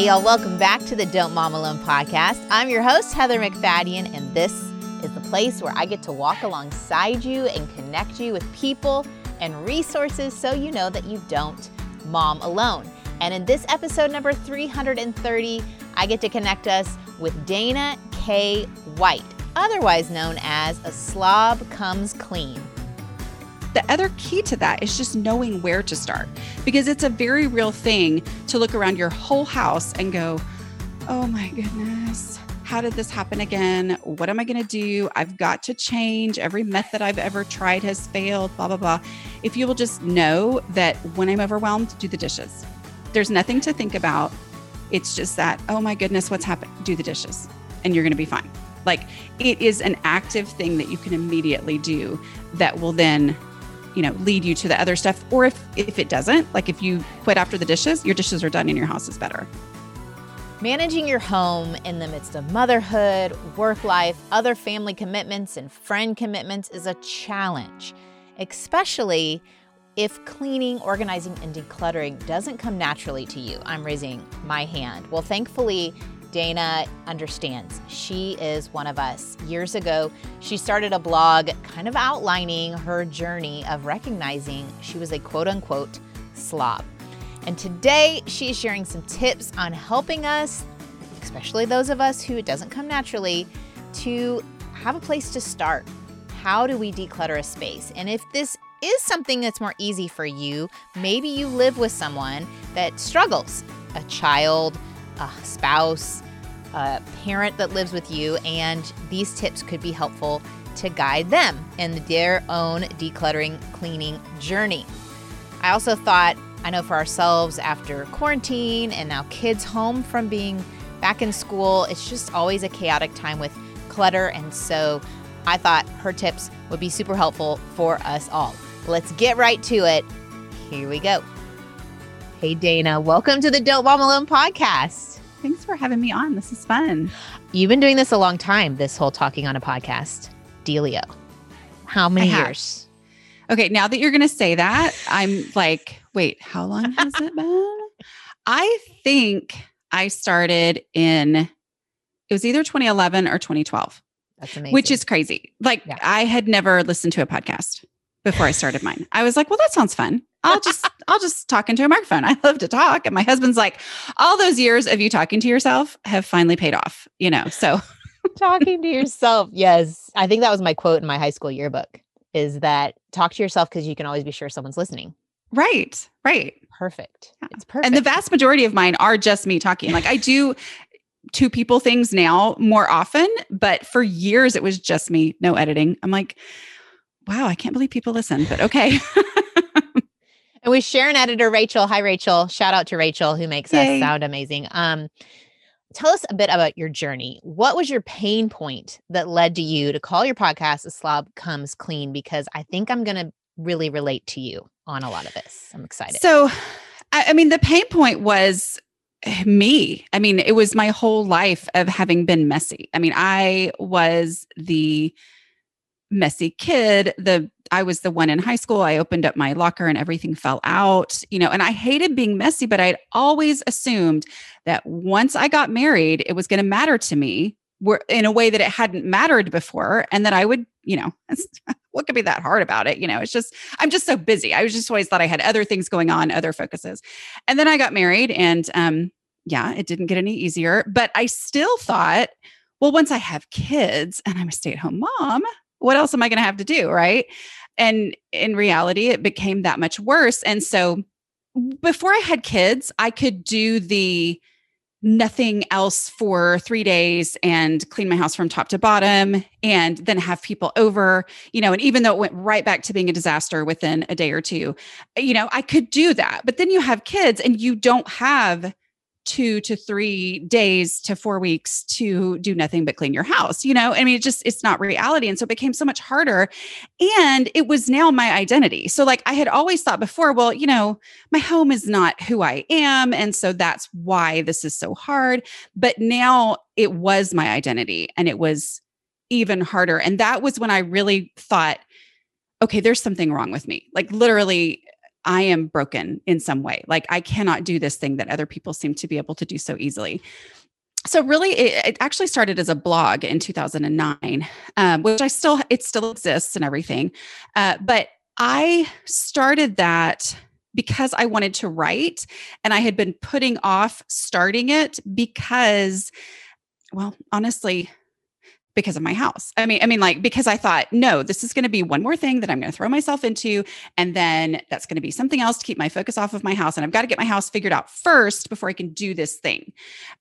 Hey, y'all, welcome back to the Don't Mom Alone podcast. I'm your host, Heather MacFadyen, and this is the place where I get to walk alongside you and connect you with people and resources so you know that you don't mom alone. And in this episode number 330, I get to connect us with Dana K. White, otherwise known as A Slob Comes Clean. The other key to that is just knowing where to start because it's a very real thing to look around your whole house and go, oh my goodness, how did this happen again? What am I going to do? I've got to change. Every method I've ever tried has failed, blah, blah, blah. If you will just know that when I'm overwhelmed, do the dishes. There's nothing to think about. It's just that, oh my goodness, what's happened? Do the dishes and you're going to be fine. Like it is an active thing that you can immediately do that will then you know lead you to the other stuff or if if it doesn't like if you quit after the dishes your dishes are done and your house is better Managing your home in the midst of motherhood, work life, other family commitments, and friend commitments is a challenge, especially if cleaning, organizing, and decluttering doesn't come naturally to you. I'm raising my hand. Well, thankfully, Dana understands. She is one of us. Years ago, she started a blog kind of outlining her journey of recognizing she was a quote unquote slob. And today, she's sharing some tips on helping us, especially those of us who it doesn't come naturally, to have a place to start. How do we declutter a space? And if this is something that's more easy for you, maybe you live with someone that struggles, a child, a spouse, a parent that lives with you, and these tips could be helpful to guide them in their own decluttering cleaning journey. I also thought, I know for ourselves after quarantine and now kids home from being back in school, it's just always a chaotic time with clutter. And so I thought her tips would be super helpful for us all. Let's get right to it. Here we go. Hey, Dana, welcome to the Don't Mom Alone podcast. Thanks for having me on this is fun You've been doing this a long time, this whole talking on a podcast. Delio. How many years? okay now that you're going to say that i'm like wait how long has it been i think i started in it was either 2011 or 2012 That's amazing. which is crazy. Like Yeah. I had never listened to a podcast before I started mine. I was like, well, that sounds fun. I'll just I'll just talk into a microphone. I love to talk. And my husband's like, all those years of you talking to yourself have finally paid off, you know. So talking to yourself. Yes. I think that was my quote in my high school yearbook is that talk to yourself because you can always be sure someone's listening. right, right. Perfect. Yeah. It's perfect. And the vast majority of mine are just me talking. Like I do two people things now more often, but for years it was just me, no editing. I'm like, wow, I can't believe people listen, but okay. And we share an editor, Rachel. Hi, Rachel. Shout out to Rachel who makes us sound amazing. Um, tell us a bit about your journey. What was your pain point that led to you to call your podcast "A Slob Comes Clean"? Because I think I'm going to really relate to you on a lot of this. I'm excited. So, I, I mean, the pain point was eh, me. I mean, it was my whole life of having been messy. I mean, I was the messy kid. The I was the one in high school. I opened up my locker and everything fell out, you know, and I hated being messy, but I'd always assumed that once I got married, it was going to matter to me were in a way that it hadn't mattered before and that I would, you know, what could be that hard about it? You know, it's just I'm just so busy. I was just always thought I had other things going on, other focuses. And then I got married and um yeah, it didn't get any easier, but I still thought, well, once I have kids and I'm a stay-at-home mom, what else am I going to have to do, right? And in reality, it became that much worse. And so before I had kids, I could do the nothing else for three days and clean my house from top to bottom and then have people over, you know, and even though it went right back to being a disaster within a day or two, you know, I could do that. But then you have kids and you don't have two to three days to four weeks to do nothing but clean your house. You know, I mean, it just, it's not reality. And so it became so much harder. And it was now my identity. So, like, I had always thought before, well, you know, my home is not who I am. And so that's why this is so hard. But now it was my identity and it was even harder. And that was when I really thought, okay, there's something wrong with me. Like, literally, I am broken in some way. Like I cannot do this thing that other people seem to be able to do so easily. So really, it, it actually started as a blog in 2009, um, which I still it still exists and everything. Uh, but I started that because I wanted to write, and I had been putting off starting it because, well, honestly, because of my house. I mean, I mean, like, because I thought, no, this is going to be one more thing that I'm going to throw myself into. And then that's going to be something else to keep my focus off of my house. And I've got to get my house figured out first before I can do this thing.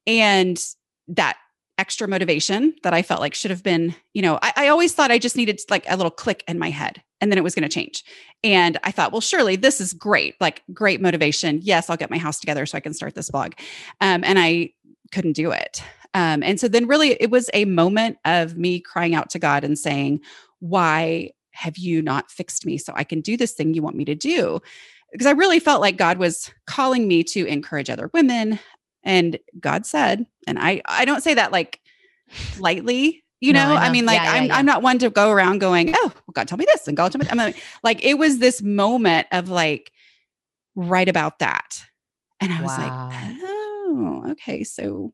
And that extra motivation that I felt like should have been, you know, I, I always thought I just needed like a little click in my head and then it was going to change. And I thought, well, surely this is great, like great motivation. Yes, I'll get my house together so I can start this blog. Um, and I couldn't do it. Um, and so then, really, it was a moment of me crying out to God and saying, Why have you not fixed me so I can do this thing you want me to do? Because I really felt like God was calling me to encourage other women. And God said, and I, I don't say that like lightly, you know, no, I, know. I, mean, like yeah, I'm, yeah. I'm not one to go around going, oh, well, God told me this and God told me. I'm like, like, it was this moment of like, right about that. And I was wow. like, oh, okay. So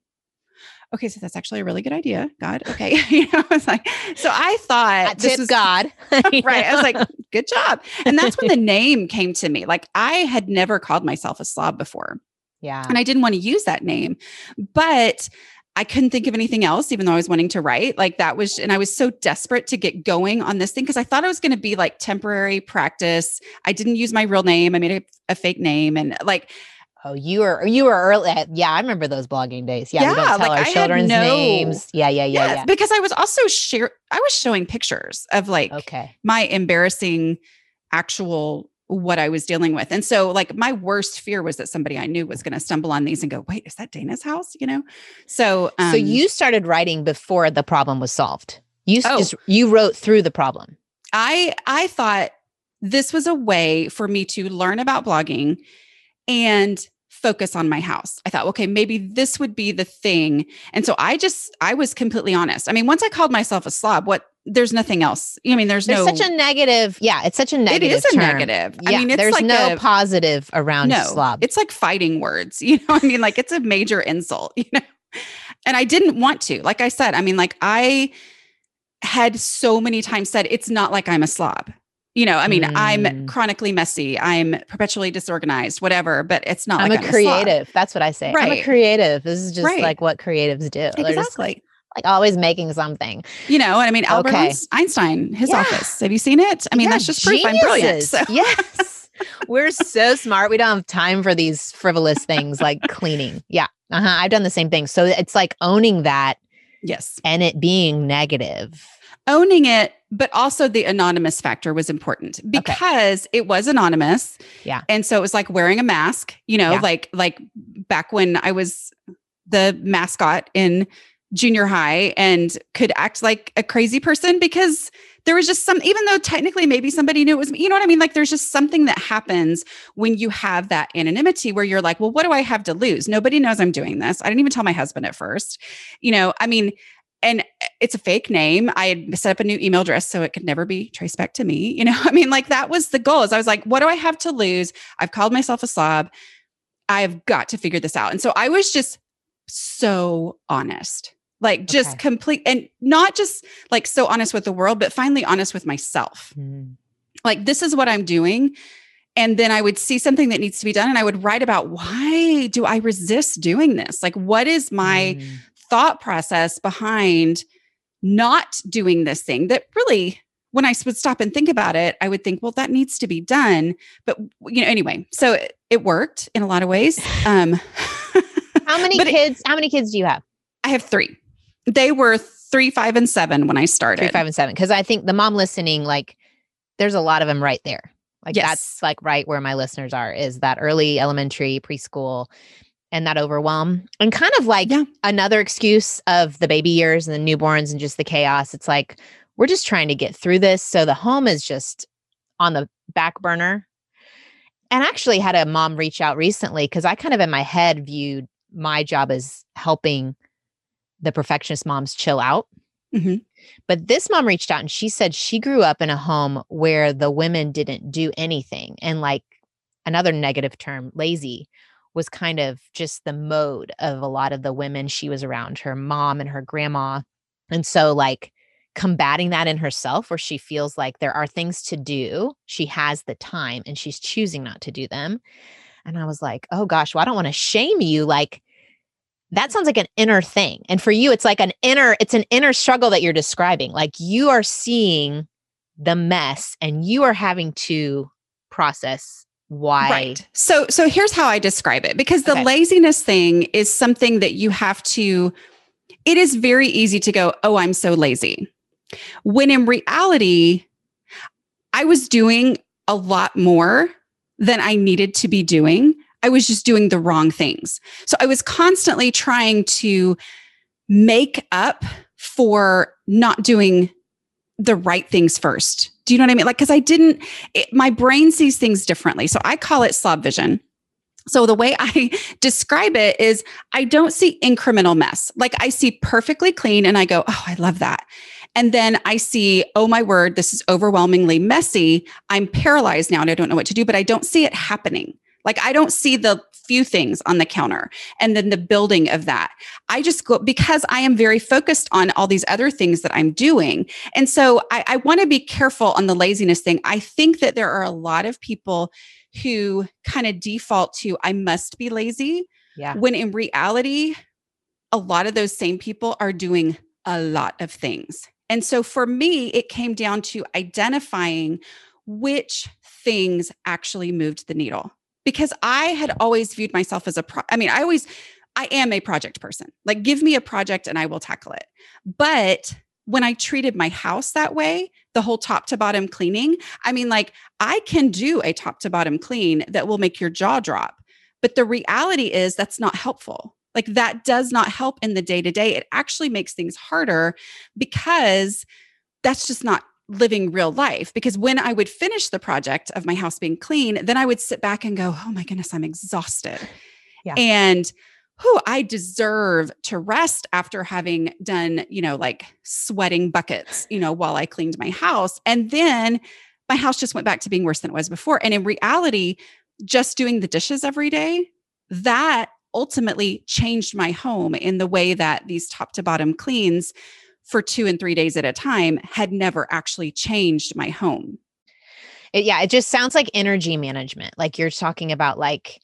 okay, so that's actually a really good idea. God, okay. you know, I was like, so I thought this was God. right. I was like, good job. And that's when the name came to me. Like I had never called myself a slob before. Yeah. And I didn't want to use that name. But I couldn't think of anything else, even though I was wanting to write. Like that was, and I was so desperate to get going on this thing because I thought it was going to be like temporary practice. I didn't use my real name. I made a, a fake name. And like, Oh, you were you were early. Yeah, I remember those blogging days. Yeah, yeah we don't tell like our children's no, names. Yeah, yeah, yeah, yes, yeah. Because I was also share. I was showing pictures of like okay my embarrassing actual what I was dealing with. And so like my worst fear was that somebody I knew was going to stumble on these and go, "Wait, is that Dana's house?" you know? So um, So you started writing before the problem was solved. You oh, just you wrote through the problem. I I thought this was a way for me to learn about blogging and focus on my house. I thought, okay, maybe this would be the thing. And so I just, I was completely honest. I mean, once I called myself a slob, what, there's nothing else. I mean, there's, there's no such a negative. Yeah, it's such a negative. It is term. a negative. Yeah, I mean, it's there's like no a, positive around no, slob. It's like fighting words. You know, I mean, like it's a major insult. You know, and I didn't want to. Like I said, I mean, like I had so many times said it's not like I'm a slob you know, I mean, mm. I'm chronically messy. I'm perpetually disorganized, whatever, but it's not I'm like a I'm creative. A That's what I say. Right. I'm a creative. This is just right. like what creatives do. Exactly. Like, always making something. You know, and I mean, Albert okay. Einstein, his yeah. office. Have you seen it? I mean, yeah, that's just proof I'm brilliant. So. Yes. We're so smart. We don't have time for these frivolous things like cleaning. Yeah. Uh-huh. I've done the same thing. So it's like owning that. Yes. And it being negative owning it but also the anonymous factor was important because okay. it was anonymous. Yeah. And so it was like wearing a mask you know yeah. like like back when i was the mascot in junior high and could act like a crazy person because there was just some even though technically maybe somebody knew it was me you know what i mean? Like there's just something that happens when you have that anonymity where you're like well what do i have to lose? Nobody knows i'm doing this. I didn't even tell my husband at first. You know i mean and it's a fake name. I had set up a new email address so it could never be traced back to me. You know, I mean, like that was the goal. Is I was like, what do I have to lose? I've called myself a slob. I've got to figure this out. And so I was just so honest, like just okay. complete and not just like so honest with the world, but finally honest with myself. Mm. Like, this is what I'm doing. And then I would see something that needs to be done and I would write about why do I resist doing this? Like, what is my mm thought process behind not doing this thing that really when I would stop and think about it, I would think, well, that needs to be done. But you know, anyway, so it, it worked in a lot of ways. Um, how many kids? It, how many kids do you have? I have three. They were three, five, and seven when I started. Three, five, and seven. Because I think the mom listening, like, there's a lot of them right there. Like yes. that's like right where my listeners are. Is that early elementary, preschool, and that overwhelm and kind of like yeah. another excuse of the baby years and the newborns and just the chaos. It's like we're just trying to get through this. So the home is just on the back burner. And actually had a mom reach out recently because i kind of in my head viewed my job as helping the perfectionist moms chill out. Mm-hmm. but this mom reached out and she said she grew up in a home where the women didn't do anything. And like another negative term, lazy, was kind of just the mode of a lot of the women she was around, her mom and her grandma. And so, like, combating that in herself, where she feels like there are things to do, she has the time and she's choosing not to do them. And I was like, oh gosh, well, I don't want to shame you. Like, that sounds like an inner thing. And for you, it's like an inner, it's an inner struggle that you're describing. Like you are seeing the mess and you are having to process why. Right. So so here's how I describe it because the okay. laziness thing is something that you have to it is very easy to go, "Oh, I'm so lazy." When in reality, I was doing a lot more than I needed to be doing. I was just doing the wrong things. So I was constantly trying to make up for not doing the right things first. Do you know what I mean? Like, because I didn't, it, my brain sees things differently. So I call it slob vision. So the way I describe it is I don't see incremental mess. Like I see perfectly clean and I go, oh, I love that. And then I see, oh my word, this is overwhelmingly messy. I'm paralyzed now and I don't know what to do, but I don't see it happening. Like I don't see the few things on the counter and then the building of that. I just go because I am very focused on all these other things that I'm doing. And so I, I want to be careful on the laziness thing. I think that there are a lot of people who kind of default to, I must be lazy. Yeah. When in reality, a lot of those same people are doing a lot of things. And so for me, it came down to identifying which things actually moved the needle because I had always viewed myself as a pro- I mean, I always I am a project person. Like give me a project and I will tackle it. But when I treated my house that way, the whole top to bottom cleaning, I mean like I can do a top to bottom clean that will make your jaw drop. But the reality is that's not helpful. Like that does not help in the day to day. It actually makes things harder because that's just not living real life because when I would finish the project of my house being clean, then I would sit back and go, oh my goodness, I'm exhausted. Yeah. And who I deserve to rest after having done, you know, like sweating buckets, you know, while I cleaned my house. And then my house just went back to being worse than it was before. And in reality, just doing the dishes every day, that ultimately changed my home in the way that these top to bottom cleans for two and three days at a time had never actually changed my home. It, yeah, it just sounds like energy management. Like you're talking about, like,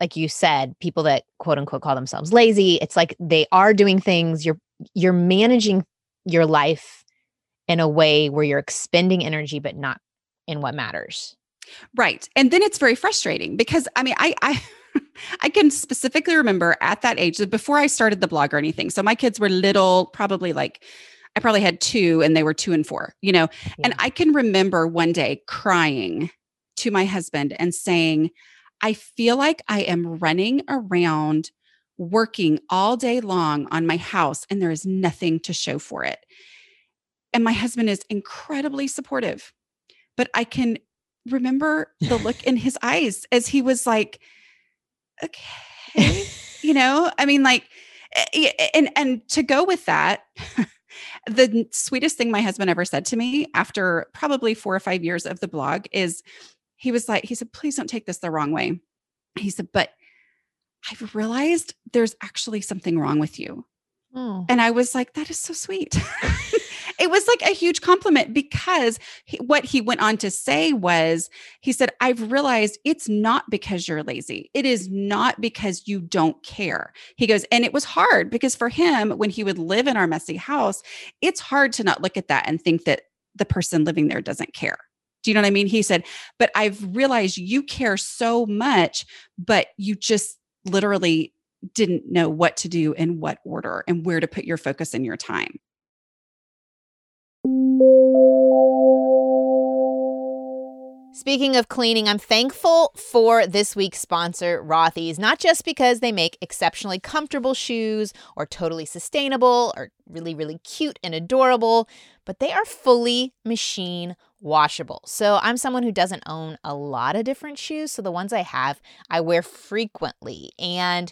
like you said, people that quote unquote call themselves lazy. It's like they are doing things. You're you're managing your life in a way where you're expending energy, but not in what matters. Right. And then it's very frustrating because I mean, I I I can specifically remember at that age, before I started the blog or anything. So my kids were little, probably like, I probably had two and they were two and four, you know. Yeah. And I can remember one day crying to my husband and saying, I feel like I am running around working all day long on my house and there is nothing to show for it. And my husband is incredibly supportive. But I can remember the look in his eyes as he was like, okay you know i mean like eh, and and to go with that the sweetest thing my husband ever said to me after probably four or five years of the blog is he was like he said please don't take this the wrong way. He said but i've realized there's actually something wrong with you. Oh. and i was like that is so sweet it was like a huge compliment because he, what he went on to say was he said i've realized it's not because you're lazy it is not because you don't care he goes and it was hard because for him when he would live in our messy house it's hard to not look at that and think that the person living there doesn't care do you know what I mean? He said, but I've realized you care so much, but you just literally didn't know what to do in what order and where to put your focus and your time. Speaking of cleaning, I'm thankful for this week's sponsor, Rothy's, not just because they make exceptionally comfortable shoes or totally sustainable or really, really cute and adorable, but they are fully machine washable. So I'm someone who doesn't own a lot of different shoes. So the ones I have, I wear frequently. And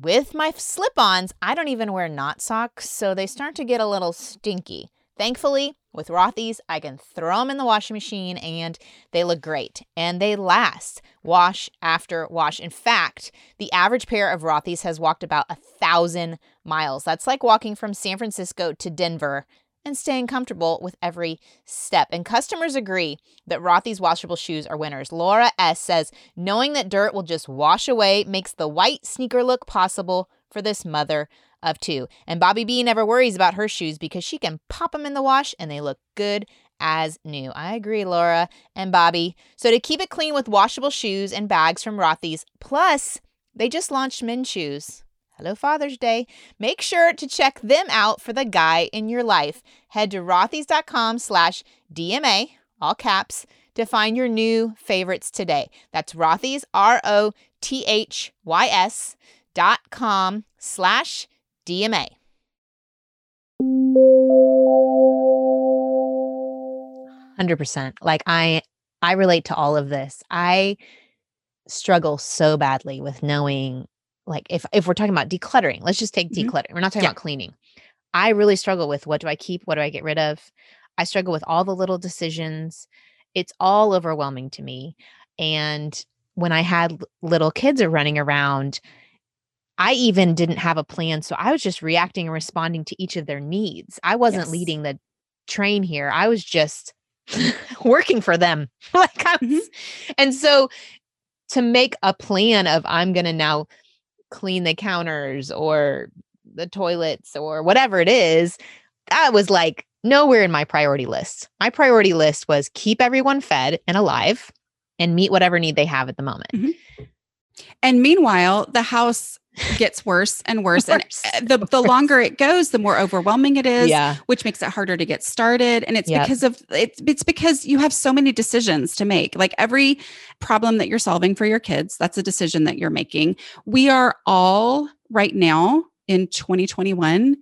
with my slip ons, I don't even wear knot socks. So they start to get a little stinky. Thankfully, With Rothy's, I can throw them in the washing machine and they look great and they last wash after wash. In fact, the average pair of Rothy's has walked about a thousand miles. That's like walking from San Francisco to Denver and staying comfortable with every step. And customers agree that Rothy's washable shoes are winners. Laura S says, knowing that dirt will just wash away makes the white sneaker look possible for this mother of two. And Bobby B never worries about her shoes because she can pop them in the wash and they look good as new. I agree, Laura and Bobby. So to keep it clean with washable shoes and bags from Rothy's, plus they just launched men's shoes. Hello Father's Day. Make sure to check them out for the guy in your life. Head to rothys.com slash DMA, all caps, to find your new favorites today. That's Rothys, R-O-T-H-Y-S dot com slash DMA. Hundred percent. Like I, I relate to all of this. I struggle so badly with knowing, like, if if we're talking about decluttering, let's just take Mhm. decluttering. We're not talking Yeah. about cleaning. I really struggle with what do I keep, what do I get rid of. I struggle with all the little decisions. It's all overwhelming to me. And when I had little kids are running around, I even didn't have a plan. So I was just reacting and responding to each of their needs. I wasn't Yes. leading the train here. I was just working for them. like I was, Mhm. and so to make a plan of I'm gonna now clean the counters or the toilets or whatever it is, that was like nowhere in my priority list. My priority list was keep everyone fed and alive and meet whatever need they have at the moment. And meanwhile, the house gets worse and worse. And Worse uh, the, the worse. longer it goes, the more overwhelming it is, yeah. which makes it harder to get started. And it's Yep. because of it's it's because you have so many decisions to make. Like every problem that you're solving for your kids, that's a decision that you're making. We are all right now in 2021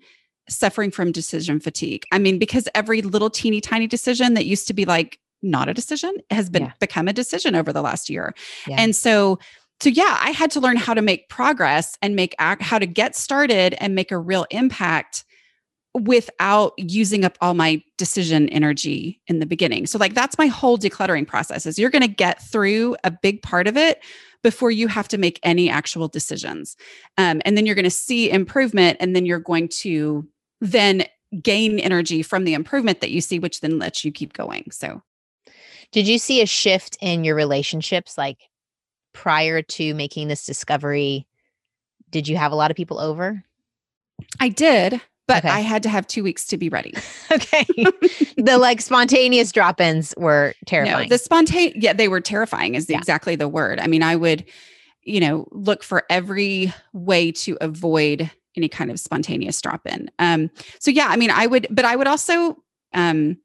suffering from decision fatigue. I mean, because every little teeny tiny decision that used to be like not a decision has been Yeah. become a decision over the last year. Yeah. And so so yeah, I had to learn how to make progress and make act how to get started and make a real impact without using up all my decision energy in the beginning. So like that's my whole decluttering process is you're going to get through a big part of it before you have to make any actual decisions. Um, and then you're going to see improvement and then you're going to then gain energy from the improvement that you see which then lets you keep going. So Did you see a shift in your relationships like prior to making this discovery? Did you have a lot of people over? I did, but Okay. I had to have 2 weeks to be ready. Okay. the like spontaneous drop ins were terrifying. No, the spontaneous, yeah, they were terrifying, is Yeah. exactly the word. I mean, I would, you know, look for every way to avoid any kind of spontaneous drop in. Um, so yeah, I mean, I would, but I would also, um,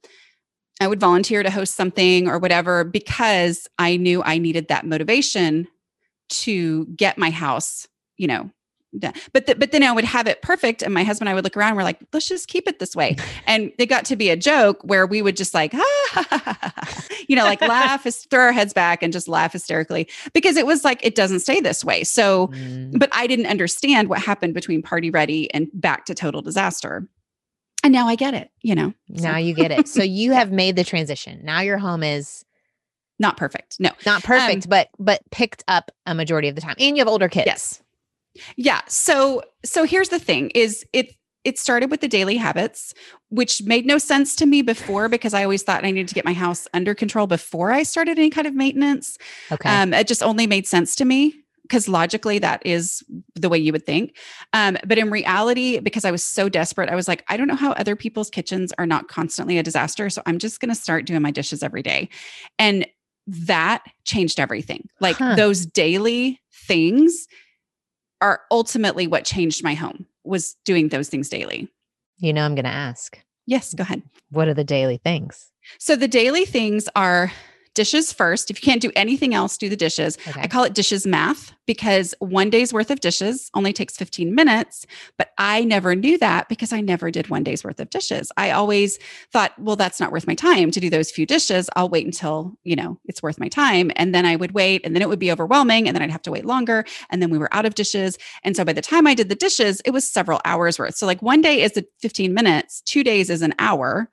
I would volunteer to host something or whatever because I knew I needed that motivation to get my house, you know. done. But th- but then I would have it perfect, and my husband and I would look around. And we're like, let's just keep it this way, and it got to be a joke where we would just like, ah, you know, like laugh, throw our heads back, and just laugh hysterically because it was like it doesn't stay this way. So, Mm. but I didn't understand what happened between party ready and back to total disaster, and now I get it. You know, so Now you get it. So you have made the transition. Now your home is not perfect. No, not perfect, but but picked up a majority of the time. And you have older kids. Yes. Yeah. So so here's the thing is it it started with the daily habits, which made no sense to me before because I always thought I needed to get my house under control before I started any kind of maintenance. Okay. Um, it just only made sense to me because logically that is the way you would think. Um, but in reality, because I was so desperate, I was like, I don't know how other people's kitchens are not constantly a disaster. So I'm just going to start doing my dishes every day. And that changed everything. Like Huh. those daily things are ultimately what changed my home was doing those things daily. you know I'm gonna ask. Yes, go ahead. What are the daily things? So the daily things are dishes first. If you can't do anything else, do the dishes. Okay. I call it dishes math because one day's worth of dishes only takes 15 minutes. But I never knew that because I never did one day's worth of dishes. I always thought, well, that's not worth my time to do those few dishes. I'll wait until, you know, it's worth my time. And then I would wait and then it would be overwhelming and then I'd have to wait longer. And then we were out of dishes. And so by the time I did the dishes, it was several hours worth. So like one day is a 15 minutes, two days is an hour.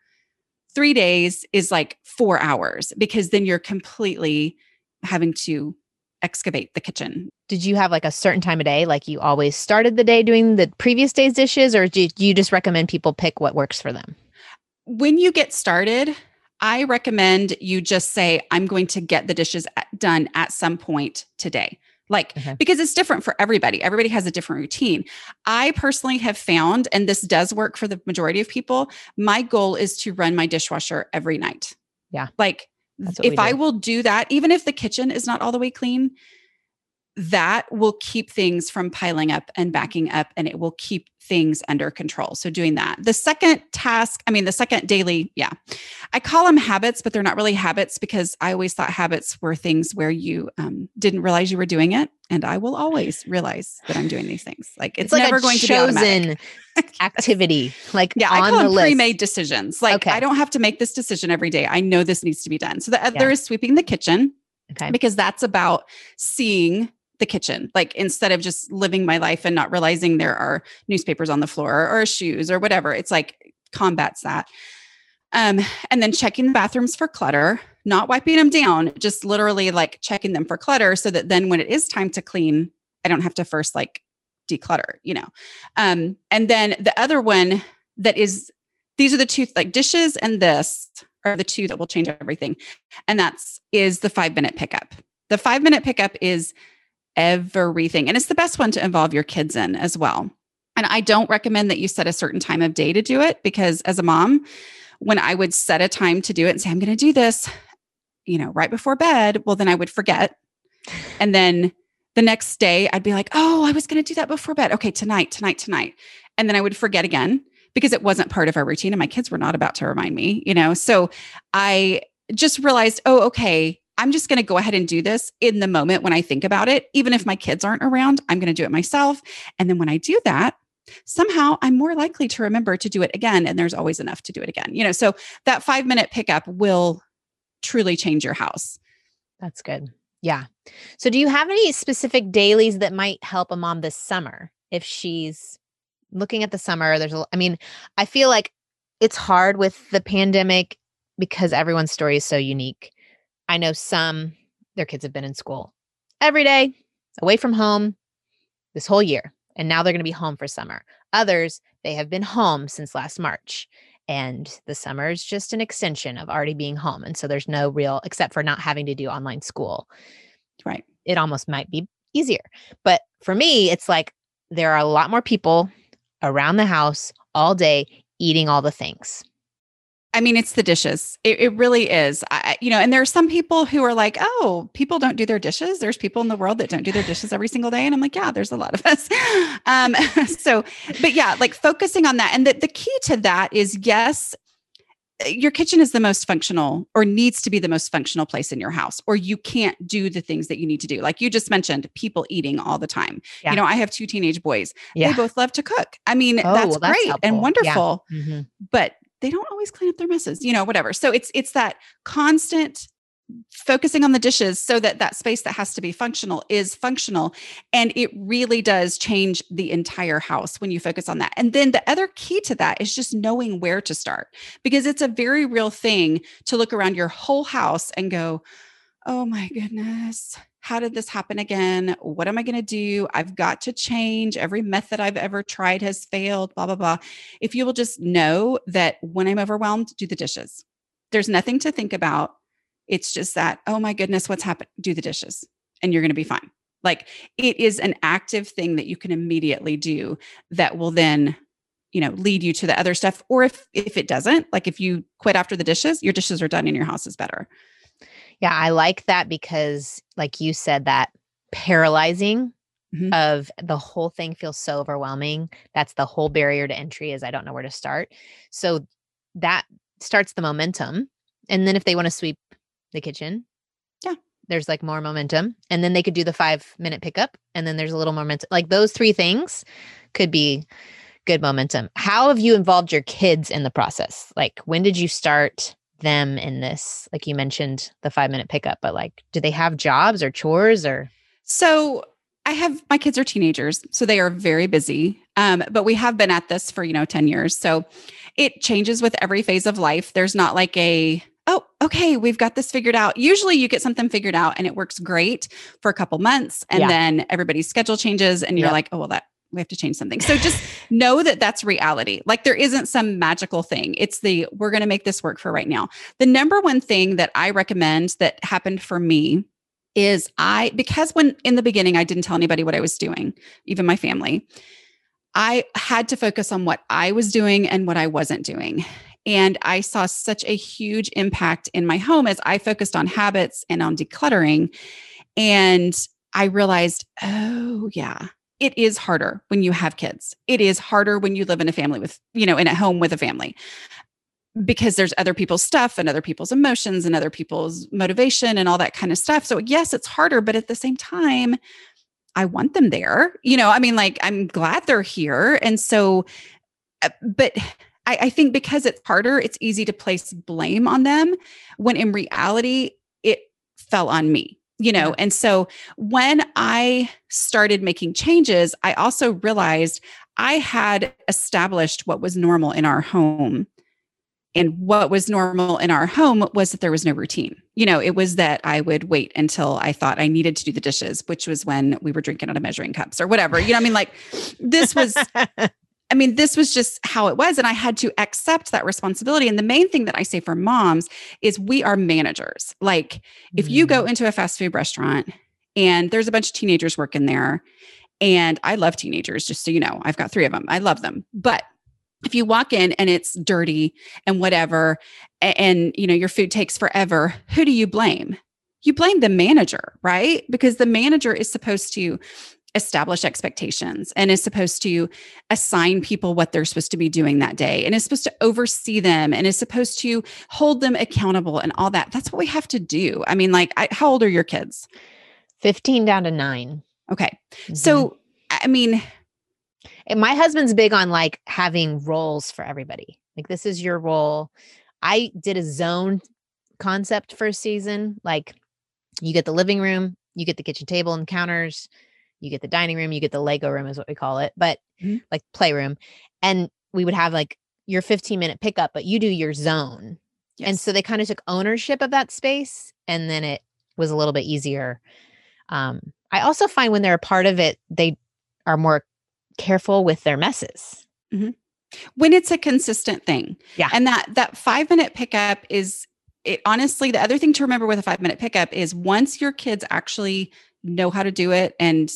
Three days is like four hours because then you're completely having to excavate the kitchen. Did you have like a certain time of day? Like you always started the day doing the previous day's dishes, or do you just recommend people pick what works for them? When you get started, I recommend you just say, I'm going to get the dishes uh, done at some point today. Like, okay. because it's different for everybody. Everybody has a different routine. I personally have found, and this does work for the majority of people, my goal is to run my dishwasher every night. Yeah. Like, if I will do that, even if the kitchen is not all the way clean, that will keep things from piling up and backing up and it will keep things under control. So doing that. The second task, I mean the second daily, yeah. I call them habits, but they're not really habits because I always thought habits were things where you um, didn't realize you were doing it and I will always realize that I'm doing these things. Like it's, it's like never going to be automatic. activity. Like yeah, I call them the pre-made decisions. Like okay. I don't have to make this decision every day. I know this needs to be done. So the other yeah. is sweeping the kitchen. Okay. Because that's about seeing the kitchen like instead of just living my life and not realizing there are newspapers on the floor or shoes or whatever it's like combats that. Um and then checking the bathrooms for clutter not wiping them down just literally like checking them for clutter so that then when it is time to clean i don't have to first like declutter you know? Um and then the other one that is these are the two like dishes and this are the two that will change everything and that's is the 5 minute pickup. The 5 minute pickup is everything. And it's the best one to involve your kids in as well. And I don't recommend that you set a certain time of day to do it because as a mom, when I would set a time to do it and say, I'm going to do this, you know, right before bed, well, then I would forget. And then the next day, I'd be like, oh, I was going to do that before bed. Okay, tonight, tonight, tonight. And then I would forget again because it wasn't part of our routine and my kids were not about to remind me, you know? So I just realized, oh, okay, I'm just going to go ahead and do this in the moment when I think about it. Even if my kids aren't around, I'm going to do it myself. And then when I do that, somehow I'm more likely to remember to do it again. And there's always enough to do it again. You know, so that five minute pickup will truly change your house. That's good. Yeah. So, do you have any specific dailies that might help a mom this summer if she's looking at the summer? There's a, I mean, I feel like it's hard with the pandemic because everyone's story is so unique. I know some, their kids have been in school every day, away from home this whole year. And now they're going to be home for summer. Others, they have been home since last March. And the summer is just an extension of already being home. And so there's no real, except for not having to do online school. Right. It almost might be easier. But for me, it's like there are a lot more people around the house all day eating all the things. I mean, it's the dishes. It, it really is. I, you know, and there are some people who are like, oh, people don't do their dishes. There's people in the world that don't do their dishes every single day. And I'm like, yeah, there's a lot of us. Um, so, but yeah, like focusing on that. And the, the key to that is yes, your kitchen is the most functional or needs to be the most functional place in your house, or you can't do the things that you need to do. Like you just mentioned, people eating all the time. Yeah. You know, I have two teenage boys. Yeah. They both love to cook. I mean, oh, that's, well, that's, great helpful. and wonderful. Yeah. Mm-hmm. But they don't always clean up their messes, you know, whatever. So it's it's that constant focusing on the dishes so that that space that has to be functional is functional and it really does change the entire house when you focus on that and then the other key to that is just knowing where to start because it's a very real thing to look around your whole house and go oh my goodness how did this happen again? What am I going to do? I've got to change. Every method I've ever tried has failed, blah, blah, blah. If you will just know that when I'm overwhelmed, do the dishes. There's nothing to think about. It's just that, oh my goodness, what's happened? Do the dishes and you're going to be fine. Like it is an active thing that you can immediately do that will then you know lead you to the other stuff or if if it doesn't like if you quit after the dishes your dishes are done and your house is better yeah, I like that because, like you said, that paralyzing mm-hmm. of the whole thing feels so overwhelming. That's the whole barrier to entry is I don't know where to start. So that starts the momentum. And then if they want to sweep the kitchen, yeah, there's like more momentum. And then they could do the five minute pickup. And then there's a little momentum. Like those three things could be good momentum. How have you involved your kids in the process? Like when did you start them in this? Like you mentioned the five minute pickup, but like, do they have jobs or chores or? So I have my kids are teenagers, so they are very busy. Um, but we have been at this for, you know, 10 years. So it changes with every phase of life. There's not like a, oh, okay, we've got this figured out. Usually you get something figured out and it works great for a couple months. And yeah. then everybody's schedule changes and you're yep. like, oh, well, that we have to change something. So just know that that's reality. Like there isn't some magical thing. It's the we're going to make this work for right now. The number one thing that I recommend that happened for me is I because when in the beginning I didn't tell anybody what I was doing, even my family. I had to focus on what I was doing and what I wasn't doing. And I saw such a huge impact in my home as I focused on habits and on decluttering. And I realized, oh, yeah, it is harder when you have kids. It is harder when you live in a family with, you know, in a home with a family because there's other people's stuff and other people's emotions and other people's motivation and all that kind of stuff. So, yes, it's harder, but at the same time, I want them there. You know, I mean, like, I'm glad they're here. And so, uh, but I, I think because it's harder, it's easy to place blame on them when in reality, it fell on me you know and so when i started making changes i also realized i had established what was normal in our home. And what was normal in our home was that there was no routine. You know it was that i would wait until i thought i needed to do the dishes which was when we were drinking out of measuring cups or whatever. You know i mean? Like this was I mean, this was just how it was. And I had to accept that responsibility. And the main thing that I say for moms is we are managers. Like, mm. if you go mm. into a fast food restaurant and there's a bunch of teenagers working there, and I love teenagers, just so you know, I've got three of them. I love them. But if you walk in and it's dirty and whatever, and, and you know, your food takes forever, who do you blame? You blame the manager, right? Because the manager is supposed to establish expectations and is supposed to assign people what they're supposed to be doing that day and is supposed to oversee them and is supposed to hold them accountable and all that. That's what we have to do. I mean, like, I, how old are your kids? 15 down to nine. Okay. Mm-hmm. So, I mean, and my husband's big on like having roles for everybody. Like, this is your role. I did a zone concept for a season. Like, you get the living room, you get the kitchen table and counters, you get the dining room, you get the Lego room, is what we call it, but mm-hmm. like playroom. And we would have like your 15 minute pickup, but you do your zone. Yes. And so they kind of took ownership of that space and then it was a little bit easier. Um, I also find when they're a part of it, they are more careful with their messes. Mm-hmm. When it's a consistent thing. Yeah. And that that five minute pickup is it honestly the other thing to remember with a five minute pickup is once your kids actually know how to do it and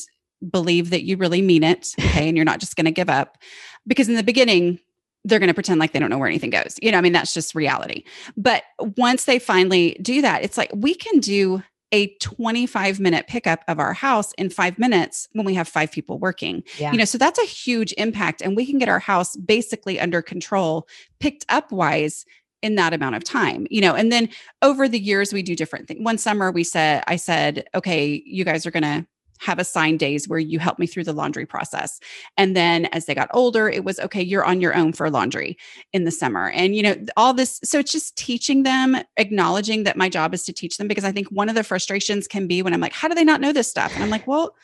believe that you really mean it. Okay. and you're not just going to give up. Because in the beginning, they're going to pretend like they don't know where anything goes. You know, I mean, that's just reality. But once they finally do that, it's like we can do a 25 minute pickup of our house in five minutes when we have five people working. Yeah. You know, so that's a huge impact. And we can get our house basically under control, picked up wise in that amount of time you know and then over the years we do different things one summer we said i said okay you guys are going to have assigned days where you help me through the laundry process. And then as they got older, it was okay, you're on your own for laundry in the summer. And, you know, all this. So it's just teaching them, acknowledging that my job is to teach them because I think one of the frustrations can be when I'm like, how do they not know this stuff? And I'm like, well,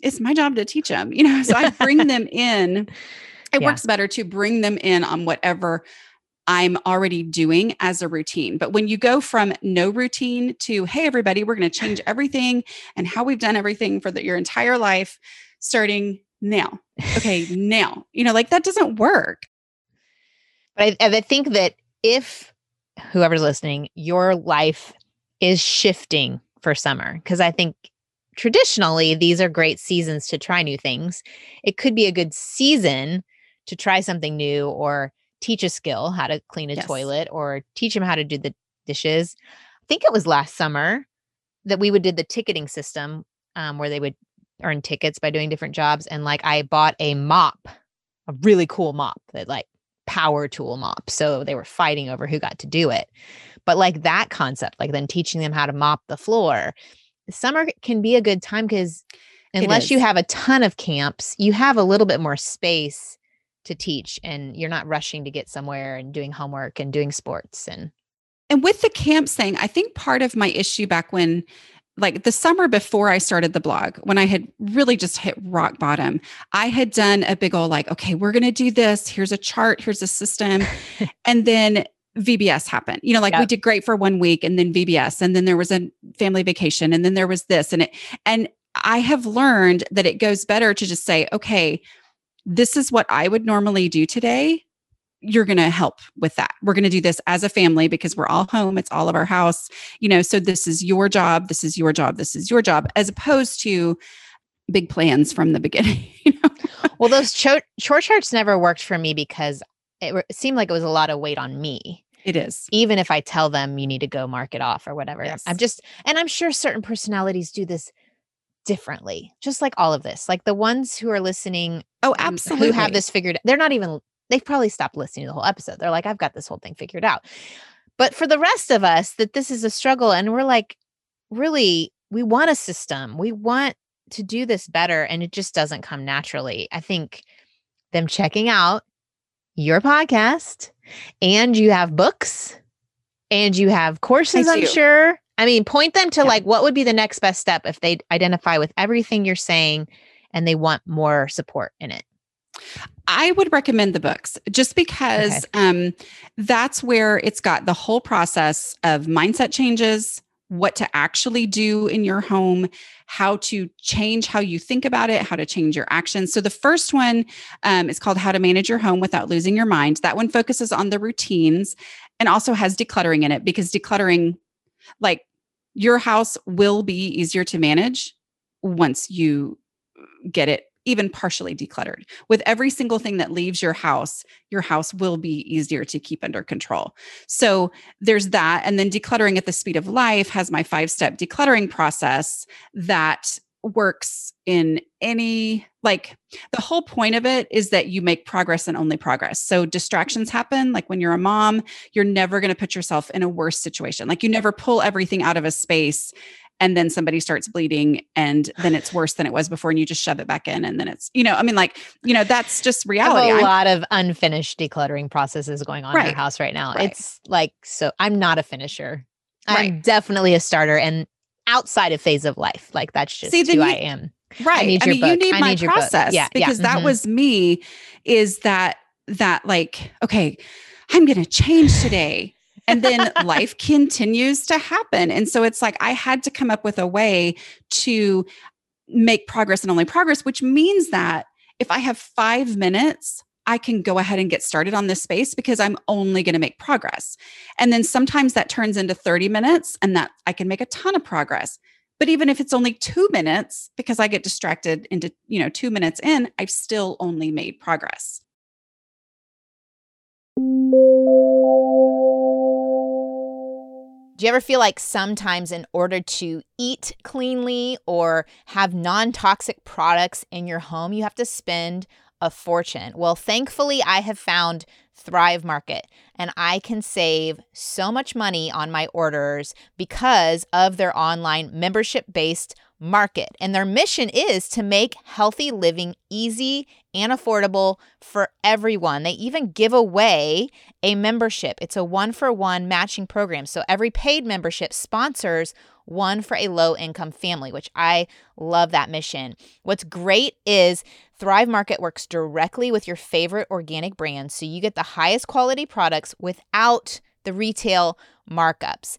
it's my job to teach them, you know, so I bring them in. It yeah. works better to bring them in on whatever I'm already doing as a routine. But when you go from no routine to, hey, everybody, we're going to change everything and how we've done everything for the, your entire life starting now. Okay, now, you know, like that doesn't work. But I, I think that if whoever's listening, your life is shifting for summer, because I think traditionally these are great seasons to try new things. It could be a good season to try something new or teach a skill, how to clean a yes. toilet or teach them how to do the dishes. I think it was last summer that we would did the ticketing system um, where they would earn tickets by doing different jobs. And like I bought a mop, a really cool mop that like power tool mop. So they were fighting over who got to do it. But like that concept, like then teaching them how to mop the floor. Summer can be a good time because unless you have a ton of camps, you have a little bit more space to teach and you're not rushing to get somewhere and doing homework and doing sports and and with the camps thing i think part of my issue back when like the summer before I started the blog, when I had really just hit rock bottom, I had done a big old like, okay, we're going to do this. Here's a chart, here's a system. and then VBS happened. You know, like yep. we did great for one week and then VBS and then there was a family vacation and then there was this and it and I have learned that it goes better to just say, okay, this is what I would normally do today you're going to help with that. We're going to do this as a family because we're all home. It's all of our house, you know. So this is your job. This is your job. This is your job, as opposed to big plans from the beginning. You know? well, those chart charts never worked for me because it, re- it, seemed like it was a lot of weight on me. It is. Even if I tell them you need to go mark it off or whatever. Yes. I'm just, and I'm sure certain personalities do this differently, just like all of this. Like the ones who are listening, oh, absolutely, who have this figured, they're not even they've probably stopped listening to the whole episode. They're like, I've got this whole thing figured out. But for the rest of us, that this is a struggle, and we're like, really, we want a system. We want to do this better, and it just doesn't come naturally. I think them checking out your podcast, and you have books, and you have courses, I'm sure. I mean, point them to yeah. like what would be the next best step if they identify with everything you're saying and they want more support in it. I would recommend the books just because okay. um, that's where it's got the whole process of mindset changes, what to actually do in your home, how to change how you think about it, how to change your actions. So the first one um, is called How to Manage Your Home Without Losing Your Mind. That one focuses on the routines and also has decluttering in it because decluttering, like your house will be easier to manage once you get it even partially decluttered. With every single thing that leaves your house, your house will be easier to keep under control. So there's that. And then decluttering at the speed of life has my five step decluttering process that works in any like the whole point of it is that you make progress and only progress. So distractions happen like when you're a mom, you're never going to put yourself in a worse situation. Like you never pull everything out of a space and then somebody starts bleeding and then it's worse than it was before and you just shove it back in and then it's you know i mean like you know that's just reality a lot of unfinished decluttering processes going on right. in your house right now right. it's like so i'm not a finisher i'm definitely a starter and outside of phase of life like that's just See, who you, i am right i, need I mean book. you need I my need process yeah because yeah. Mm-hmm. that was me is that that like okay i'm going to change today and then life continues to happen. And so it's like I had to come up with a way to make progress and only progress, which means that if I have five minutes, I can go ahead and get started on this space because I'm only going to make progress. And then sometimes that turns into 30 minutes and that I can make a ton of progress. But even if it's only 2 minutes because I get distracted into, you know, 2 minutes in, I've still only made progress. Do you ever feel like sometimes, in order to eat cleanly or have non toxic products in your home, you have to spend a fortune? Well, thankfully, I have found Thrive Market and I can save so much money on my orders because of their online membership based market. And their mission is to make healthy living easy and affordable for everyone. They even give away a membership. It's a one for one matching program. So every paid membership sponsors one for a low income family, which I love that mission. What's great is Thrive Market works directly with your favorite organic brands. So you get the highest quality products without the retail markups.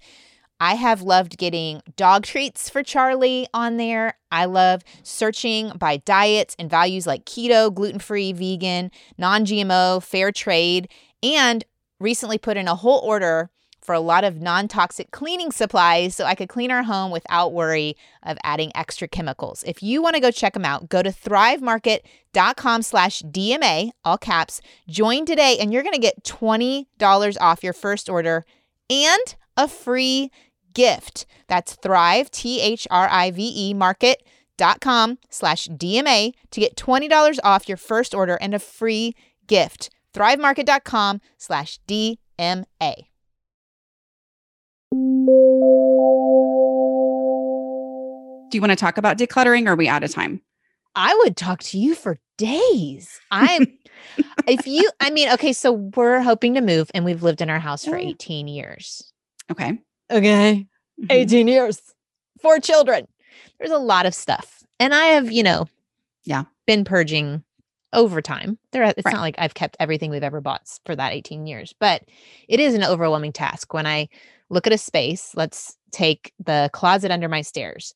I have loved getting dog treats for Charlie on there. I love searching by diets and values like keto, gluten free, vegan, non GMO, fair trade, and recently put in a whole order for a lot of non-toxic cleaning supplies so I could clean our home without worry of adding extra chemicals. If you want to go check them out, go to thrivemarket.com slash DMA, all caps, join today and you're going to get $20 off your first order and a free gift. That's Thrive, T H R I V E, market.com slash DMA to get $20 off your first order and a free gift. Thrivemarket.com slash DMA. Do you want to talk about decluttering or are we out of time? I would talk to you for days. I'm if you I mean, okay, so we're hoping to move and we've lived in our house for 18 years. Okay. Okay. Mm-hmm. 18 years. four children. There's a lot of stuff. And I have, you know, Yeah. been purging over time. There it's Right. not like I've kept everything we've ever bought for that 18 years, but it is an overwhelming task when I look at a space, let's take the closet under my stairs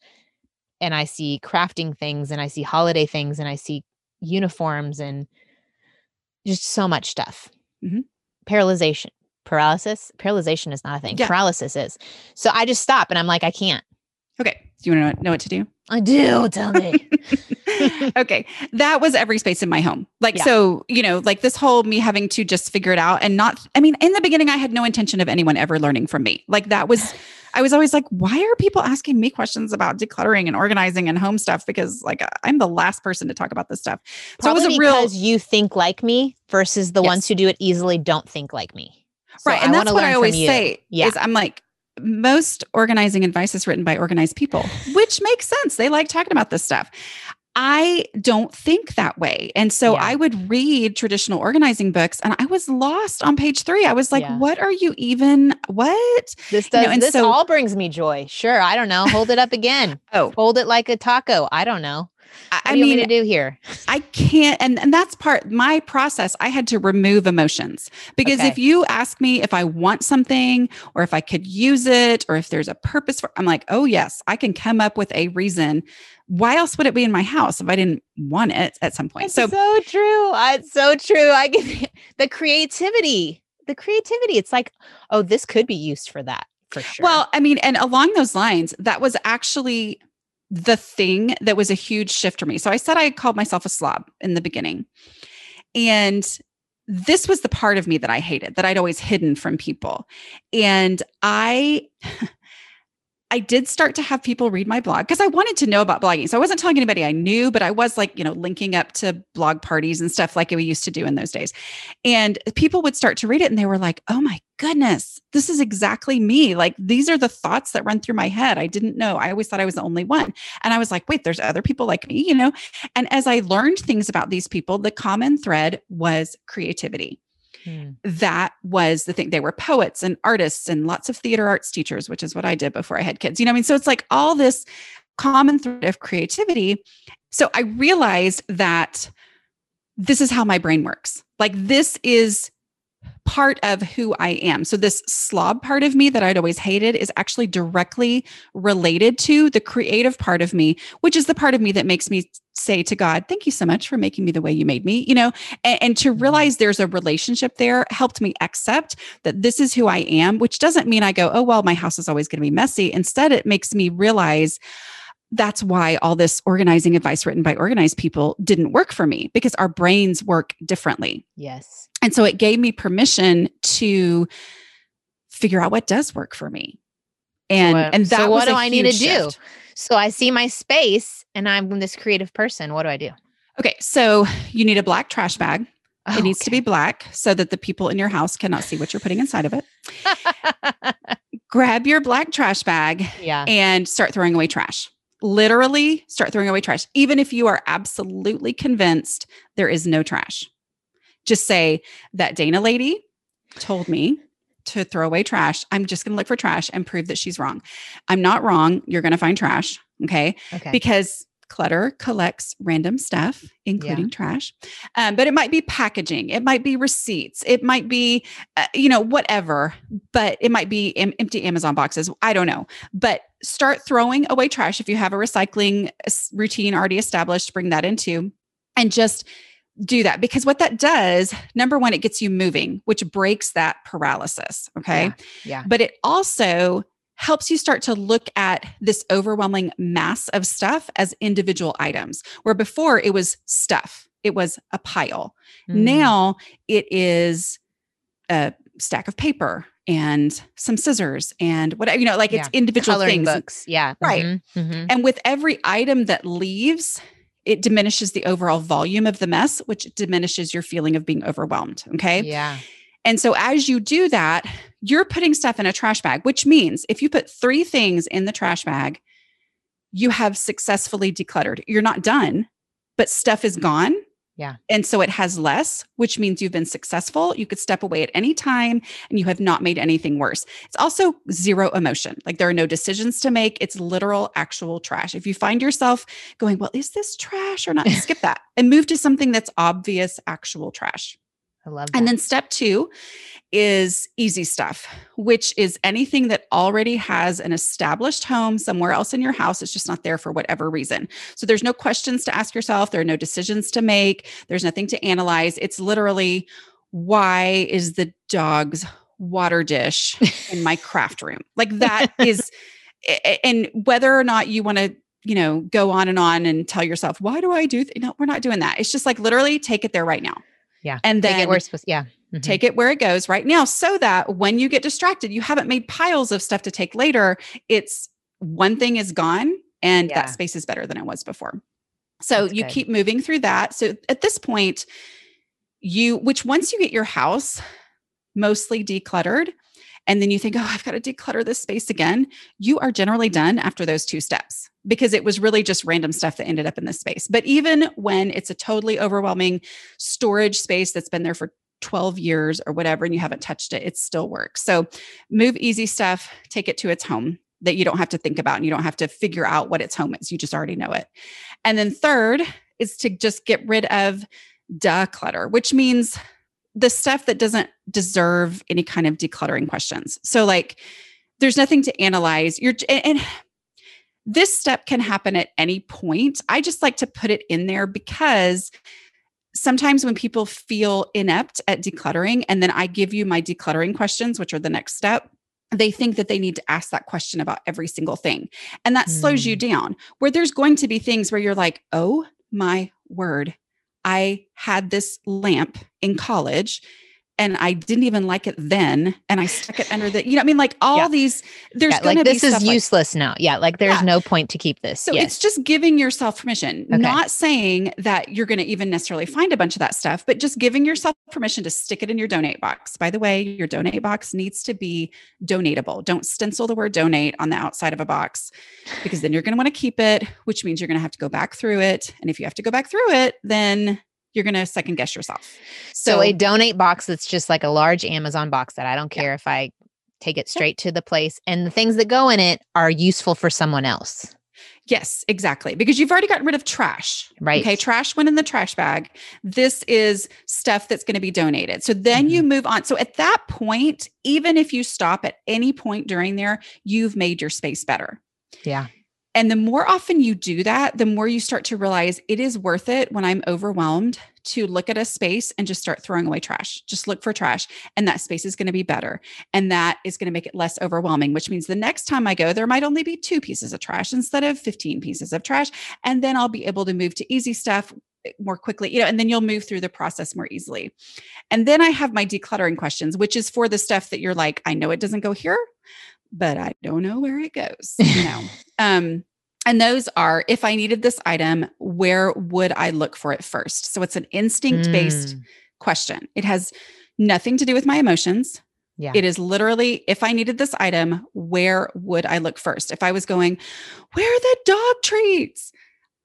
and I see crafting things and I see holiday things and I see uniforms and just so much stuff. Mhm. Paralyzation, paralysis, paralyzation is not a thing. Yeah. Paralysis is. So I just stop and I'm like, I can't. Okay. Do you want to know what to do? I do. Tell me. okay. That was every space in my home. Like, Yeah. so, you know, like this whole me having to just figure it out and not, I mean, in the beginning, I had no intention of anyone ever learning from me. Like, that was, I was always like, why are people asking me questions about decluttering and organizing and home stuff? Because, like, I'm the last person to talk about this stuff. So it Probably was a real, because you think like me versus the Yes. ones who do it easily don't think like me. So right. And that's what I always say Yeah. is I'm like, most organizing advice is written by organized people, which makes sense. They like talking about this stuff. I don't think that way. And so Yeah. I would read traditional organizing books and I was lost on page three. I was like, Yeah. what are you even, what? This You does know, and this so- all brings me joy. Sure. I don't know. Hold it up again. Oh, Hold it like a taco. I don't know. I, What I do you want mean, me to do here? I can't, and, and that's part my process. I had to remove emotions because Okay. if you ask me if I want something or if I could use it or if there's a purpose for, I'm like, oh yes, I can come up with a reason. Why else would it be in my house if I didn't want it at some point? It's so so, true. It's so true. I get the creativity. The creativity. It's like, oh, this could be used for that for sure. Well, I mean, and along those lines, that was actually the thing that was a huge shift for me. So I said I called myself a slob in the beginning. And this was the part of me that I hated, that I'd always hidden from people. And I I did start to have people read my blog because I wanted to know about blogging. So I wasn't telling anybody I knew, but I was like, you know, linking up to blog parties and stuff like we used to do in those days. And people would start to read it and they were like, oh my goodness, this is exactly me. Like these are the thoughts that run through my head. I didn't know. I always thought I was the only one. And I was like, wait, there's other people like me, you know? And as I learned things about these people, the common thread was creativity Hmm. that was the thing. They were poets and artists and lots of theater arts teachers, which is what I did before I had kids. You know, I mean, so it's like all this common thread of creativity. So I realized that this is how my brain works. Like this is part of who I am. So this slob part of me that I'd always hated is actually directly related to the creative part of me, which is the part of me that makes me say to God, thank you so much for making me the way you made me, you know, and, and to mm-hmm. realize there's a relationship there helped me accept that this is who I am, which doesn't mean I go, oh, well, my house is always going to be messy. Instead, it makes me realize that's why all this organizing advice written by organized people didn't work for me because our brains work differently. yes. And so it gave me permission to figure out what does work for me. And what- and so what do I need to huge do? shift. So I see my space and I'm this creative person. What do I do? Okay, so you need a black trash bag. Oh, it needs to be black so that the people in your house cannot see what you're putting inside of it. Grab your black trash bag yeah. and start throwing away trash. Literally start throwing away trash, even if you are absolutely convinced there is no trash. Just say that Dana lady told me to throw away trash. I'm just going to look for trash and prove that she's wrong. I'm not wrong. You're going to find trash. Okay. Okay. Because clutter collects random stuff, including trash. Um, but it might be packaging, it might be receipts, it might be, uh, you know, whatever. But it might be em- empty Amazon boxes. I don't know. But start throwing away trash if you have a recycling routine already established. Bring that into, and just do that because what that does, number one, it gets you moving, which breaks that paralysis. Okay. yeah. But it also helps you start to look at this overwhelming mass of stuff as individual items, where before it was stuff, it was a pile. Mm. Now it is a stack of paper and some scissors and whatever, you know, like it's individual coloring things. books. Yeah. Right. Mhm, mhm. And with every item that leaves, it diminishes the overall volume of the mess, which diminishes your feeling of being overwhelmed. Okay. Yeah. And so as you do that, you're putting stuff in a trash bag, which means if you put three things in the trash bag, you have successfully decluttered. You're not done, but stuff is gone. Yeah. And so it has less, which means you've been successful. You could step away at any time and you have not made anything worse. It's also zero emotion. Like there are no decisions to make. It's literal, actual trash. If you find yourself going, well, is this trash or not? Skip that and move to something that's obvious, actual trash. I love that. And then step two is easy stuff, which is anything that already has an established home somewhere else in your house. It's just not there for whatever reason. So there's no questions to ask yourself. There are no decisions to make. There's nothing to analyze. It's literally why is the dog's water dish in my craft room? Like that is, and whether or not you want to you know go on and on and tell yourself why do i do th-? no we're not doing that it's just like literally take it there right now yeah. And then take it where yeah. Mm-hmm. Take it where it goes right now so that when you get distracted, you haven't made piles of stuff to take later. It's one thing is gone and yeah. that space is better than it was before. So That's you good. keep moving through that. So at this point, you, which once you get your house mostly decluttered, and then you think, oh, I've got to declutter this space again, you are generally done after those two steps because it was really just random stuff that ended up in this space. But even when it's a totally overwhelming storage space that's been there for 12 years or whatever, and you haven't touched it, it still works. So move easy stuff, take it to its home that you don't have to think about and you don't have to figure out what its home is. You just already know it. And then third is to just get rid of declutter, which means the stuff that doesn't deserve any kind of decluttering questions. So like there's nothing to analyze. You're and, and this step can happen at any point. I just like to put it in there because sometimes when people feel inept at decluttering, and then I give you my decluttering questions, which are the next step, they think that they need to ask that question about every single thing. And that mm. slows you hmm. down, where there's going to be things where you're like, oh my word, I had this lamp in college and I didn't even like it then, and I stuck it under the, you know, I mean, like all yeah. these, there's yeah, like this is useless like, now. Yeah, like there's yeah. no point to keep this. So yes. it's just giving yourself permission, okay. not saying that you're going to even necessarily find a bunch of that stuff, but just giving yourself permission to stick it in your donate box. By the way, your donate box needs to be donatable. Don't stencil the word donate on the outside of a box because then you're going to want to keep it, which means you're going to have to go back through it. And if you have to go back through it, then you're going to second guess yourself. So, so, a donate box that's just like a large Amazon box that I don't care yeah. if I take it straight to the place and the things that go in it are useful for someone else. Yes, exactly. Because you've already gotten rid of trash. Right. Okay. Trash went in the trash bag. This is stuff that's going to be donated. So then mm-hmm. you move on. So at that point, even if you stop at any point during there, you've made your space better. Yeah. And the more often you do that, the more you start to realize it is worth it when I'm overwhelmed to look at a space and just start throwing away trash. Just look for trash, and that space is going to be better. And that is going to make it less overwhelming, which means the next time I go, there might only be two pieces of trash instead of 15 pieces of trash. And then I'll be able to move to easy stuff eh, more quickly, you know, and then you'll move through the process more easily. And then I have my decluttering questions, which is for the stuff that you're like, I know it doesn't go here, but I don't know where it goes. You know, um, and those are if I needed this item, where would I look for it first? So it's an instinct based mm. question. It has nothing to do with my emotions. Yeah. It is literally if I needed this item, where would I look first? If I was going, where are the dog treats?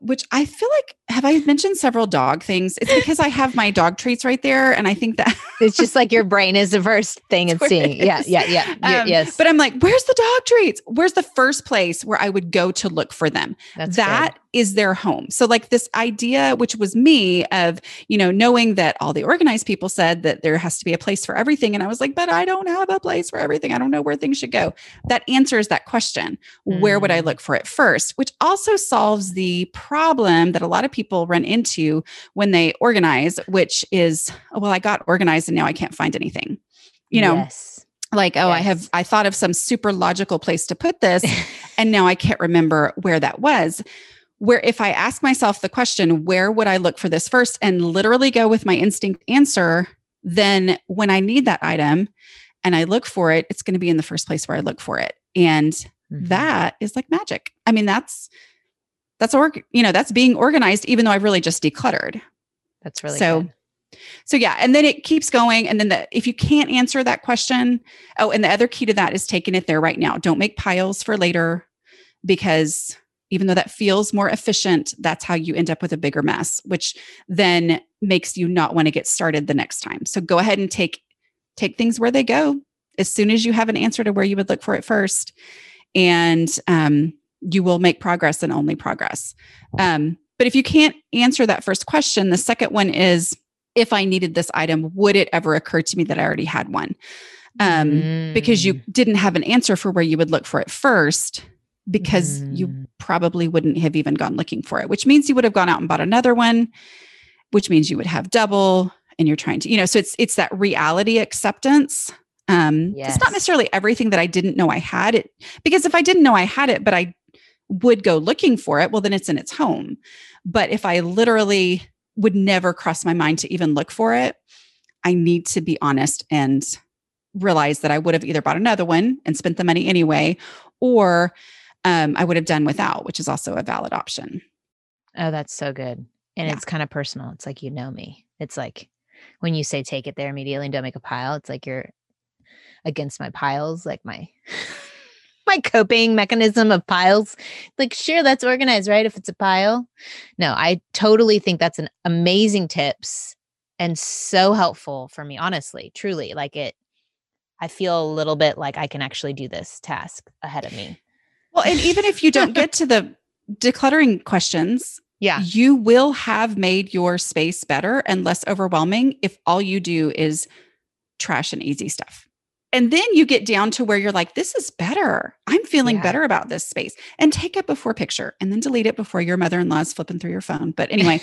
Which I feel like have I mentioned several dog things? It's because I have my dog treats right there, and I think that it's just like your brain is the first thing it's seeing. It yeah, yeah, yeah, um, yes. But I'm like, where's the dog treats? Where's the first place where I would go to look for them? That's that good is their home. So like this idea, which was me of, you know, knowing that all the organized people said that there has to be a place for everything. And I was like, but I don't have a place for everything. I don't know where things should go. That answers that question. Mm. Where would I mm. look for it first? Which also solves the problem that a lot of people run into when they organize, which is, oh, well, I got organized and now I can't find anything. You know, yes like oh yes. i have i thought of some super logical place to put this and now i can't remember where that was where if I ask myself the question, where would I look for this first, and literally go with my instinct answer, then when I need that item and I look for it, it's going to be in the first place where I look for it. And mm-hmm. that is like magic. I mean, that's that's org, you know, that's being organized, even though I've really just decluttered. That's really so. Good. So yeah, and then it keeps going. And then the, if you can't answer that question, oh, and the other key to that is taking it there right now. Don't make piles for later because even though that feels more efficient, that's how you end up with a bigger mess, which then makes you not want to get started the next time. So go ahead and take take things where they go as soon as you have an answer to where you would look for it first, and um, you will make progress and only progress. Um, but if you can't answer that first question, the second one is if I needed this item, would it ever occur to me that I already had one? Um, mm. Because you mm. didn't have an answer for where you would look for it first, because mm. you probably wouldn't have even gone looking for it, which means you would have gone out and bought another one, which means you would have double and you're trying to, you know, so it's it's that reality acceptance. Um yes. it's not necessarily everything that I didn't know I had it because if I didn't know I had it, but I would go looking for it, well then it's in its home. But if I literally would never cross my mind to even look for it, I need to be honest and realize that I would have either bought another one and spent the money anyway, or um, I would have done without, which is also a valid option. Oh, that's so good. And yeah. it's kind of personal. It's like, you know me. It's like when you say take it there immediately and don't make a pile, it's like you're against my piles, like my my coping mechanism of piles. Like, sure, that's organized, right? If it's a pile. No, I totally think that's an amazing tips and so helpful for me, honestly, truly. Like it, I feel a little bit like I can actually do this task ahead of me. Well, and even if you don't get to the decluttering questions, yeah, you will have made your space better and less overwhelming if all you do is trash and easy stuff. And then you get down to where you're like, this is better. I'm feeling yeah. better about this space. And take a before picture and then delete it before your mother in law is flipping through your phone. But anyway,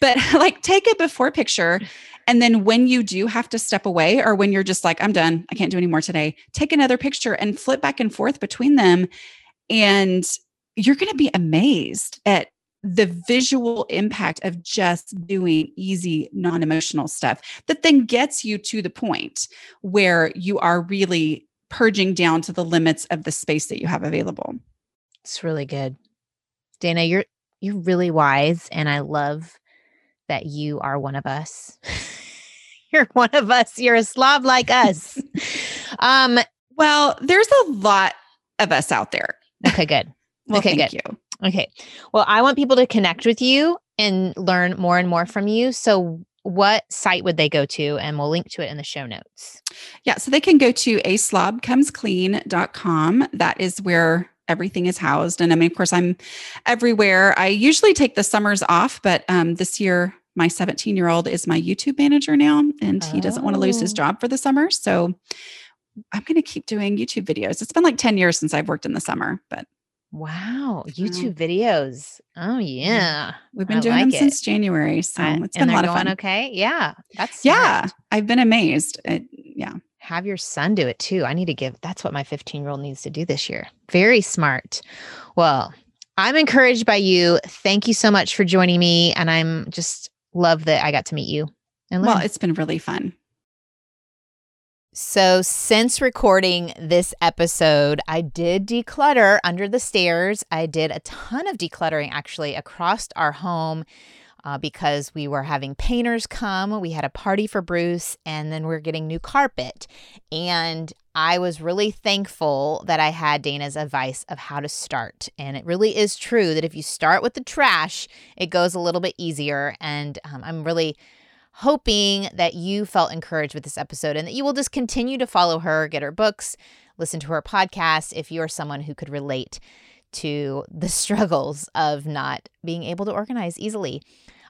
but like take a before picture. And then when you do have to step away, or when you're just like, I'm done, I can't do any more today, take another picture and flip back and forth between them and you're going to be amazed at the visual impact of just doing easy, non emotional stuff that then gets you to the point where you are really purging down to the limits of the space that you have available. It's really good. Dana, you're you're really wise and I love that you are one of us. you're one of us. You're a slob like us. um well, there's a lot of us out there. Okay, good. well, okay, thank good. you. Okay. Well, I want people to connect with you and learn more and more from you. So, what site would they go to? And we'll link to it in the show notes. Yeah. So, they can go to a slobcomesclean.com. That is where everything is housed. And I mean, of course, I'm everywhere. I usually take the summers off, but um, this year, my 17 year old is my YouTube manager now, and he doesn't want to lose his oh. job for the summer. So, I'm going to keep doing YouTube videos. It's been like 10 years since I've worked in the summer, but wow, mm-hmm. YouTube videos. Oh yeah. We've been I doing like them it. since January, so I, it's been a lot of fun. Okay. Yeah. That's Yeah. Smart. I've been amazed. It, yeah. Have your son do it too. I need to give that's what my 15-year-old needs to do this year. Very smart. Well, I'm encouraged by you. Thank you so much for joining me and I'm just love that I got to meet you. And well, it's been really fun. So, since recording this episode, I did declutter under the stairs. I did a ton of decluttering actually across our home uh, because we were having painters come. We had a party for Bruce, and then we are getting new carpet. And I was really thankful that I had Dana's advice of how to start. And it really is true that if you start with the trash, it goes a little bit easier. And um, I'm really hoping that you felt encouraged with this episode and that you will just continue to follow her, get her books, listen to her podcast if you're someone who could relate to the struggles of not being able to organize easily.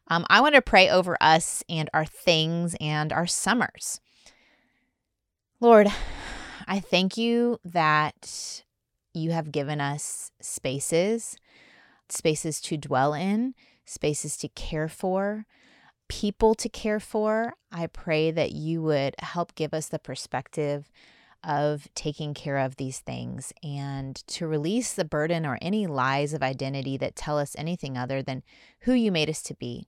Um, I want to pray over us and our things and our summers. Lord, I thank you that you have given us spaces, spaces to dwell in, spaces to care for, people to care for. I pray that you would help give us the perspective of taking care of these things and to release the burden or any lies of identity that tell us anything other than who you made us to be.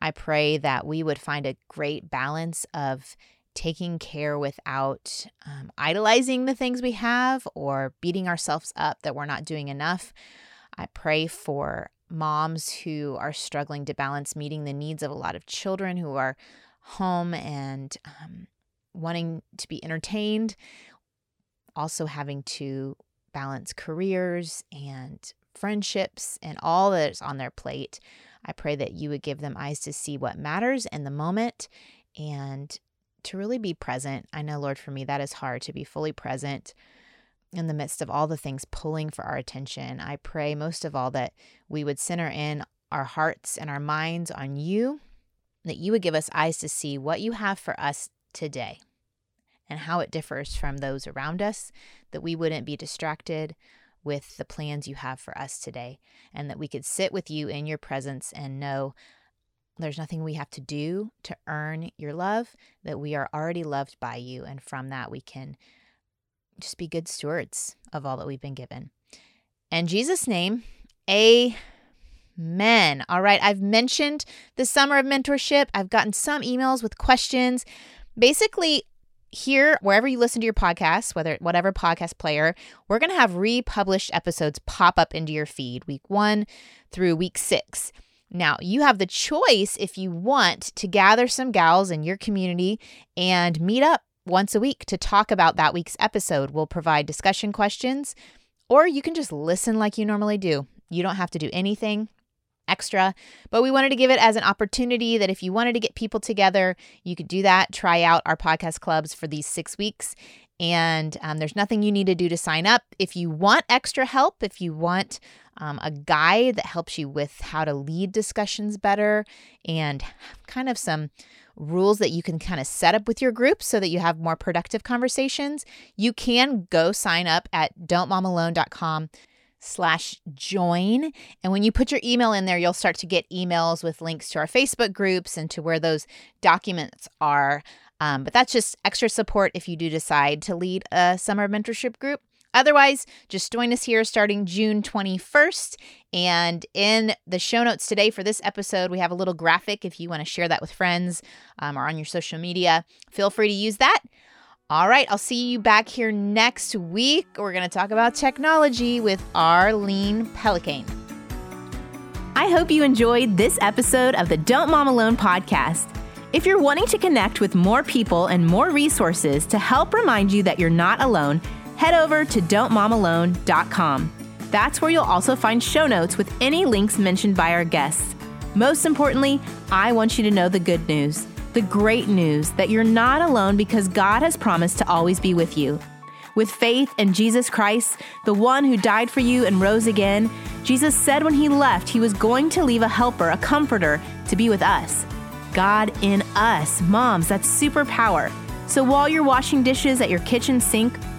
I pray that we would find a great balance of taking care without um, idolizing the things we have or beating ourselves up that we're not doing enough. I pray for moms who are struggling to balance meeting the needs of a lot of children who are home and um, wanting to be entertained, also having to balance careers and friendships, and all that's on their plate. I pray that you would give them eyes to see what matters in the moment and to really be present. I know, Lord, for me, that is hard to be fully present in the midst of all the things pulling for our attention. I pray most of all that we would center in our hearts and our minds on you, that you would give us eyes to see what you have for us today and how it differs from those around us, that we wouldn't be distracted with the plans you have for us today, and that we could sit with you in your presence and know there's nothing we have to do to earn your love, that we are already loved by you. And from that, we can just be good stewards of all that we've been given. In Jesus' name, amen. All right, I've mentioned the summer of mentorship. I've gotten some emails with questions. Basically, here, wherever you listen to your podcast, whether whatever podcast player, we're going to have republished episodes pop up into your feed week one through week six. Now, you have the choice if you want to gather some gals in your community and meet up once a week to talk about that week's episode. We'll provide discussion questions, or you can just listen like you normally do. You don't have to do anything extra, but we wanted to give it as an opportunity that if you wanted to get people together, you could do that. Try out our podcast clubs for these six weeks. And um, there's nothing you need to do to sign up. If you want extra help, if you want um, a guide that helps you with how to lead discussions better and kind of some rules that you can kind of set up with your group so that you have more productive conversations, you can go sign up at don'tmomalone.com slash join. And when you put your email in there, you'll start to get emails with links to our Facebook groups and to where those documents are. Um, but that's just extra support if you do decide to lead a summer mentorship group. Otherwise, just join us here starting June 21st. And in the show notes today for this episode, we have a little graphic if you want to share that with friends um, or on your social media. Feel free to use that. All right, I'll see you back here next week. We're going to talk about technology with Arlene Pellicane. I hope you enjoyed this episode of the Don't Mom Alone podcast. If you're wanting to connect with more people and more resources to help remind you that you're not alone, head over to don'tmomalone.com. That's where you'll also find show notes with any links mentioned by our guests. Most importantly, I want you to know the good news, the great news that you're not alone because God has promised to always be with you. With faith in Jesus Christ, the one who died for you and rose again, Jesus said when he left, he was going to leave a helper, a comforter, to be with us. God in us. Moms, that's superpower. So while you're washing dishes at your kitchen sink,